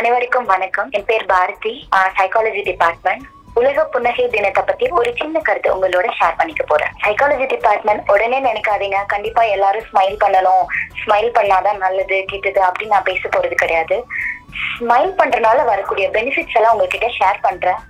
அனைவருக்கும் வணக்கம். என் பேர் பாரதி. சைக்காலஜி டிபார்ட்மெண்ட் உலக புன்னகை தினத்தை பத்தி ஒரு சின்ன கருத்து உங்களோட ஷேர் பண்ணிக்க போறேன். சைக்காலஜி டிபார்ட்மெண்ட் உடனே நினைக்காதீங்க. கண்டிப்பா எல்லாரும் ஸ்மைல் பண்ணணும். ஸ்மைல் பண்ணாதான் நல்லது கெட்டது அப்படின்னு நான் பேச போறது கிடையாது. ஸ்மைல் பண்றதுனால வரக்கூடிய பெனிஃபிட்ஸ் எல்லாம் உங்ககிட்ட ஷேர் பண்றேன்.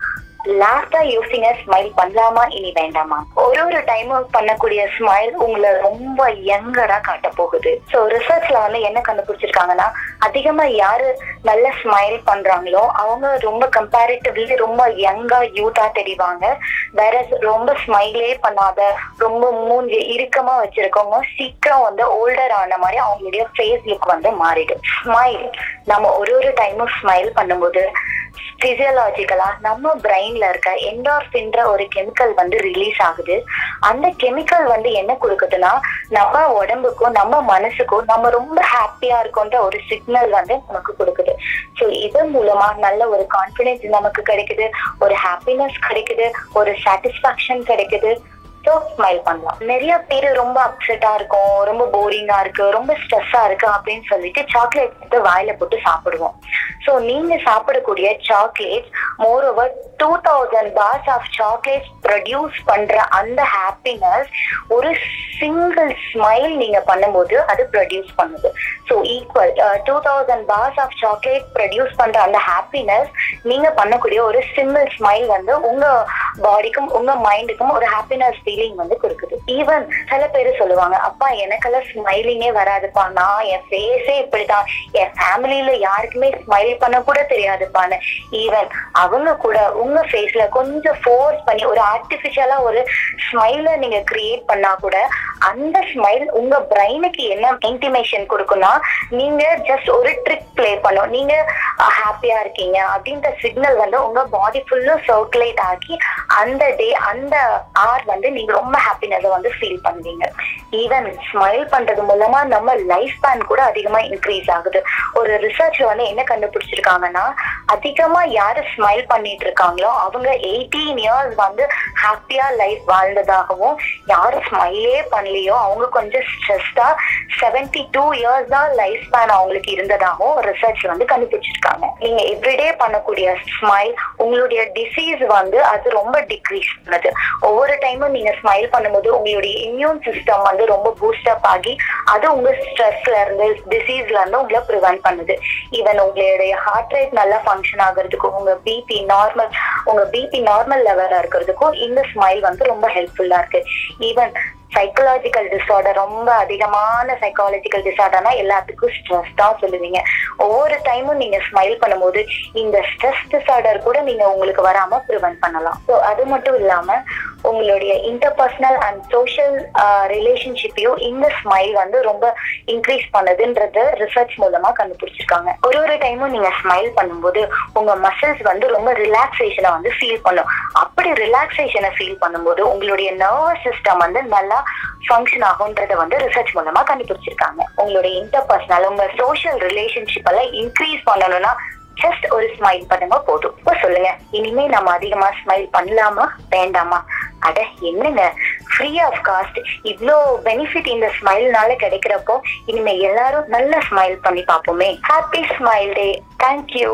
லாஸ்டா யூசிங்க ஸ்மைல் பண்ணலாமா? இனி வேண்டாமா? ஒரு ஒரு டைம் பண்ணக்கூடிய ஸ்மைல் உங்களை ரொம்ப யங்கரா காட்ட போகுது. ஸோ ரிசர்ச்ல வந்து என்ன கண்டுபிடிச்சிருக்காங்கன்னா அதிகமா யாரு நல்ல ஸ்மைல் பண்றாங்களோ அவங்க ரொம்ப கம்பேரிட்டிவ்லி ரொம்ப யங்கா யூத்தா தெரிவாங்க. வேற ரொம்ப ஸ்மைலே பண்ணாத ரொம்ப மூஞ்சி இறுக்கமா வச்சிருக்கவங்க சீக்கிரம் வந்து ஓல்டர் ஆன மாதிரி அவங்களுடைய ஃபேஸ் லுக் வந்து மாறிடும். ஸ்மைல் நம்ம ஒரு ஒரு டைமும் ஸ்மைல் பண்ணும்போது பிசியலாஜிக்கலா நம்ம பிரெயின்ல இருக்க என்டார்பின்ற ஒரு கெமிக்கல் வந்து ரிலீஸ் ஆகுது. அந்த கெமிக்கல் வந்து என்ன கொடுக்குதுன்னா நம்ம உடம்புக்கும் நம்ம மனசுக்கும் நம்ம ரொம்ப ஹாப்பியா இருக்கோன்ற ஒரு சிக்னல் வந்து நமக்கு கொடுக்குது. ஸோ இதன் மூலமா நல்ல ஒரு கான்பிடன்ஸ் நமக்கு கிடைக்குது ஒரு ஹாப்பினஸ் கிடைக்குது ஒரு சாட்டிஸ்பாக்சன் கிடைக்குது. ஸோ ஸ்மைல் பண்ணலாம். நிறைய பேர் ரொம்ப அப்செட்டா இருக்கும் ரொம்ப போரிங்கா இருக்கு ரொம்ப ஸ்ட்ரெஸ்ஸா இருக்கு அப்படின்னு சொல்லிட்டு சாக்லேட் எடுத்து வாயில போட்டு சாப்பிடுவோம். ஸோ நீங்க சாப்பிடக்கூடிய chocolates more over two thousand bars of chocolates produce பண்ற அந்த ஹாப்பினஸ் ஒரு சிங்கிள் ஸ்மைல் நீங்க பண்ணும்போது அது ப்ரொடியூஸ் பண்ணுது. So equal two thousand bars of chocolate produce பண்ற அந்த ஹாப்பினஸ் நீங்க பண்ணக்கூடிய ஒரு சிங்கிள் ஸ்மைல் வந்து உங்க பாடிக்கும் உங்க மைண்டுக்கும் ஒரு ஹாப்பினஸ் ஃபீலிங் வந்து கொடுக்குது. ஈவன் சில பேர் சொல்லுவாங்க அப்பா எனக்கெல்லாம் ஸ்மைலிங்கே வராதுப்பா. நான் என் ஃபேஸே இப்படிதான் என் ஃபேமிலியில யாருக்குமே ஸ்மைல் பண்ண கூட தெரியாதுப்பான்னு ஈவன் அவங்க கூட உங்க ஃபேஸ்ல கொஞ்சம் ஃபோர்ஸ் பண்ணி ஒரு ஆர்டிபிஷியலா ஒரு ஸ்மைல நீங்க கிரியேட் பண்ணா கூட அந்த ஸ்மைல் உங்க பிரெயினுக்கு என்ன இன்டிமேஷன் கொடுக்கும்னா நீங்க ஜஸ்ட் ஒரு ட்ரிக் ப்ளே பண்ணும் நீங்க ஹாப்பியா இருக்கீங்க. அப்படின்ற சிக்னல் வந்து உங்க பாடி ஃபுல்லும் சர்க்குலேட் ஆகி அந்த டே அந்த ஆர் வந்து நீங்க ரொம்ப ஹாப்பினஸ் வந்து ஃபீல் பண்ணுவீங்க. ஈவன் ஸ்மைல் பண்றது மூலமா நம்ம லைஃப் ஸ்பேன் கூட அதிகமா இன்க்ரீஸ் ஆகுது. ஒரு ரிசர்ச்ல வந்து என்ன கண்டுபிடிச்சிருக்காங்கன்னா அதிகமா யாரு ஸ்மைல் பண்ணிட்டு இருக்காங்களோ அவங்க எயிட்டீன் இயர்ஸ் வந்து ஹாப்பியா லைஃப் வாழ்ந்ததாகவும் யாரு ஸ்மைலே பண்ணலையோ அவங்க கொஞ்சம் ஸ்ட்ரெஸ்டா செவன்டி டூ இயர்ஸ் தான் லைஃப் ஸ்பேன் அவங்களுக்கு இருந்ததாகவும் ரிசர்ச் வந்து கண்டுபிடிச்சிருக்காங்க. நீங்க எவ்ரிடே பண்ணக்கூடிய ஸ்மைல் உங்களுடைய டிசீஸ் வந்து அது ரொம்ப டிக்ரீஸ் பண்ணுது. ஒவ்வொரு டைமும் நீங்க ஸ்மைல் பண்ணும்போது உங்களுடைய இம்யூன் சிஸ்டம் வந்து ரொம்ப பூஸ்ட் அப் ஆகி அது உங்க ஸ்ட்ரெஸ்ல இருந்து டிசீஸ்ல இருந்து உங்களை ப்ரிவென்ட் பண்ணுது. ஈவன் உங்களுடைய ஹார்ட் ரேட் நல்லா ஃபங்க்ஷன் ஆகுறதுக்கும் உங்க பிபி நார்மல் உங்க பிபி நார்மல் லெவலா இருக்கிறதுக்கும் இந்த ஸ்மைல் வந்து ரொம்ப ஹெல்ப்ஃபுல்லா இருக்கு. ஈவன் சைக்கலாஜிக்கல் டிஸார்டர் ரொம்ப அதிகமான சைக்காலஜிக்கல் டிஸார்டர்னா எல்லாத்துக்கும் ஸ்ட்ரெஸ் தான் சொல்லுவீங்க. ஒவ்வொரு டைமும் நீங்க ஸ்மைல் பண்ணும்போது இந்த ஸ்ட்ரெஸ் டிஸார்டர் கூட நீங்க உங்களுக்கு வராம ப்ரிவென்ட் பண்ணலாம். ஸோ அது மட்டும் இல்லாம உங்களுடைய இன்டர்பர்சனல் அண்ட் சோஷியல் ரிலேஷன்ஷிப்பையும் இந்த ஸ்மைல் வந்து ரொம்ப இன்க்ரீஸ் பண்ணுதுன்றது ரிசர்ச் மூலமா கண்டுபிடிச்சிருக்காங்க. ஒரு ஒரு டைமும் நீங்க ஸ்மைல் பண்ணும்போது உங்க மசில்ஸ் வந்து ரொம்ப ரிலாக்ஸேஷனை வந்து ஃபீல் பண்ணும். அப்படி ரிலாக்ஸேஷனை ஃபீல் பண்ணும்போது உங்களுடைய நர்வஸ் சிஸ்டம் வந்து நல்லா ஃபங்க்ஷன் ஆகுன்றத வந்து ரிசர்ச் மூலமா கண்டுபிடிச்சிருக்காங்க. உங்களுடைய இன்டர்பர்சனல் உங்க சோஷியல் ரிலேஷன்ஷிப் எல்லாம் இன்க்ரீஸ் பண்ணணும்னா ஜஸ்ட் ஒரு ஸ்மைல் பண்ணுங்க போதும். இப்போ சொல்லுங்க இனிமே நம்ம அதிகமா ஸ்மைல் பண்ணலாமா? வேண்டாமா? அட என்னங்க? ஃப்ரீ ஆஃப் காஸ்ட் இவ்வளோ பெனிஃபிட் இந்த ஸ்மைல்னால கிடைக்கிறப்போ இனிமே எல்லாரும் நல்ல ஸ்மைல் பண்ணி பார்ப்போமே. Happy smile day thank you